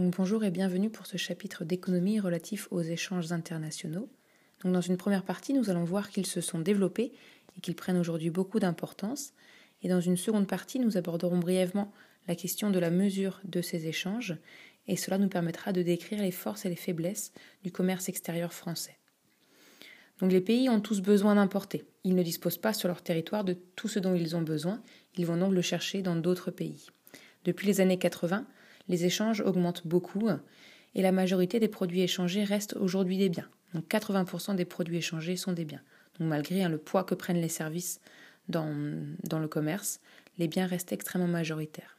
Bonjour et bienvenue pour ce chapitre d'économie relatif aux échanges internationaux. Dans une première partie, nous allons voir qu'ils se sont développés et qu'ils prennent aujourd'hui beaucoup d'importance. Et dans une seconde partie, nous aborderons brièvement la question de la mesure de ces échanges et cela nous permettra de décrire les forces et les faiblesses du commerce extérieur français. Donc les pays ont tous besoin d'importer. Ils ne disposent pas sur leur territoire de tout ce dont ils ont besoin, ils vont donc le chercher dans d'autres pays. Depuis les années 80, les échanges augmentent beaucoup et la majorité des produits échangés restent aujourd'hui des biens. Donc 80% des produits échangés sont des biens. Donc malgré hein, le poids que prennent les services dans, le commerce, les biens restent extrêmement majoritaires.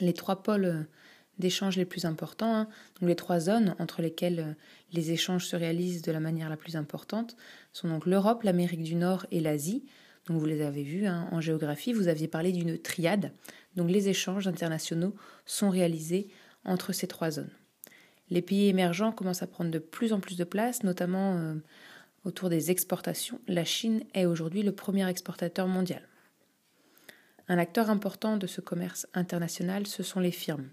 Les trois pôles d'échange les plus importants, hein, les trois zones entre lesquelles les échanges se réalisent de la manière la plus importante, sont donc l'Europe, l'Amérique du Nord et l'Asie. Donc vous les avez vus hein, en géographie, vous aviez parlé d'une triade donc les échanges internationaux sont réalisés entre ces trois zones. Les pays émergents commencent à prendre de plus en plus de place, notamment euh, autour des exportations. La Chine est aujourd'hui le premier exportateur mondial. Un acteur important de ce commerce international, ce sont les firmes.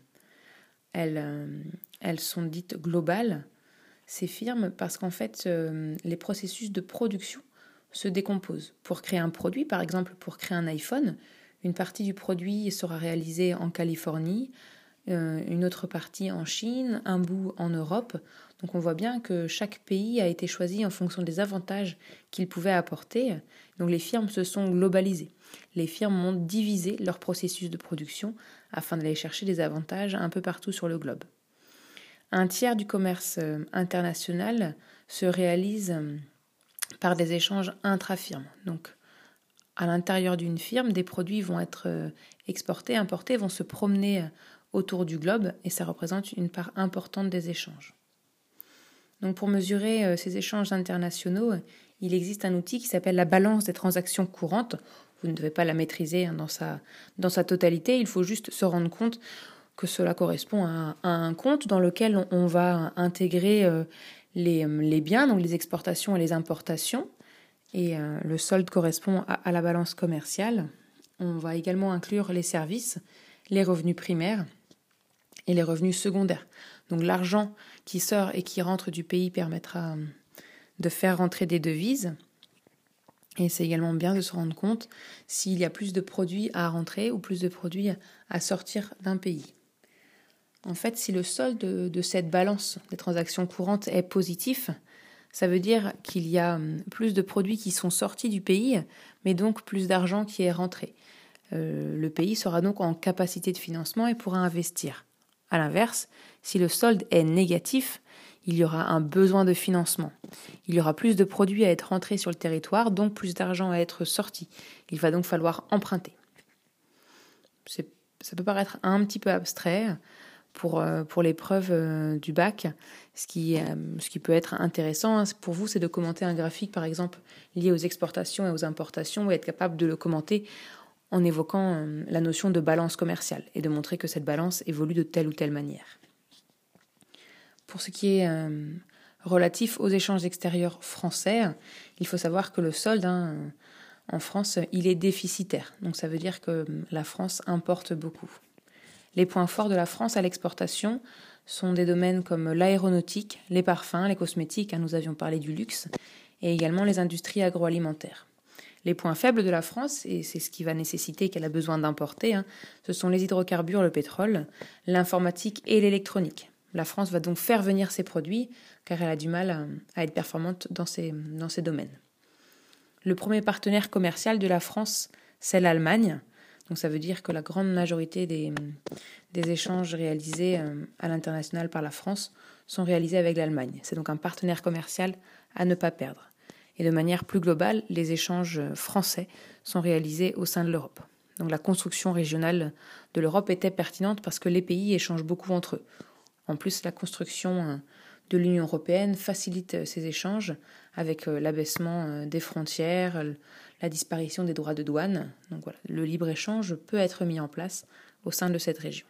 Elles, euh, elles sont dites globales, ces firmes, parce qu'en fait, euh, les processus de production se décomposent. Pour créer un produit, par exemple pour créer un iPhone, une partie du produit sera réalisée en Californie, euh, une autre partie en Chine, un bout en Europe. Donc on voit bien que chaque pays a été choisi en fonction des avantages qu'il pouvait apporter. Donc les firmes se sont globalisées. Les firmes ont divisé leur processus de production afin d'aller chercher des avantages un peu partout sur le globe. Un tiers du commerce euh, international se réalise euh, par des échanges intra-firmes. Donc à l'intérieur d'une firme, des produits vont être euh, exportés, importés, vont se promener euh, autour du globe et ça représente une part importante des échanges. Donc pour mesurer euh, ces échanges internationaux, il existe un outil qui s'appelle la balance des transactions courantes. Vous ne devez pas la maîtriser hein, dans sa, dans sa totalité, il faut juste se rendre compte que cela correspond à, un compte dans lequel on, va intégrer les, les biens, donc les exportations et les importations, et euh, le solde correspond à, la balance commerciale. On va également inclure les services, les revenus primaires et les revenus secondaires. Donc l'argent qui sort et qui rentre du pays permettra euh, de faire rentrer des devises. Et c'est également bien de se rendre compte s'il y a plus de produits à rentrer ou plus de produits à sortir d'un pays. En fait, si le solde de cette balance des transactions courantes est positif, ça veut dire qu'il y a hum, plus de produits qui sont sortis du pays, mais donc plus d'argent qui est rentré. Euh, le pays sera donc en capacité de financement et pourra investir. A l'inverse, si le solde est négatif, il y aura un besoin de financement. Il y aura plus de produits à être rentrés sur le territoire, donc plus d'argent à être sorti. Il va donc falloir emprunter. Ça peut paraître un petit peu abstrait, pour, euh, pour l'épreuve euh, du bac. Ce qui, euh, ce qui peut être intéressant hein, pour vous, c'est de commenter un graphique, par exemple, lié aux exportations et aux importations, et être capable de le commenter en évoquant la notion de balance commerciale et de montrer que cette balance évolue de telle ou telle manière. Pour ce qui est relatif aux échanges extérieurs français, il faut savoir que le solde hein, en France, il est déficitaire. Donc ça veut dire que la France importe beaucoup. Les points forts de la France à l'exportation sont des domaines comme l'aéronautique, les parfums, les cosmétiques, hein, nous avions parlé du luxe, et également les industries agroalimentaires. Les points faibles de la France, et c'est ce qui va nécessiter qu'elle a besoin d'importer, hein, ce sont les hydrocarbures, le pétrole, l'informatique et l'électronique. La France va donc faire venir ses produits car elle a du mal à, être performante dans ces domaines. Le premier partenaire commercial de la France, c'est l'Allemagne. Donc ça veut dire que la grande majorité des, échanges réalisés euh, à l'international par la France sont réalisés avec l'Allemagne. C'est donc un partenaire commercial à ne pas perdre. Et de manière plus globale, les échanges français sont réalisés au sein de l'Europe. Donc la construction régionale de l'Europe était pertinente parce que les pays échangent beaucoup entre eux. En plus, la construction euh, de l'Union européenne facilite euh, ces échanges avec l'abaissement des frontières, la disparition des droits de douane. Donc voilà, le libre-échange peut être mis en place au sein de cette région.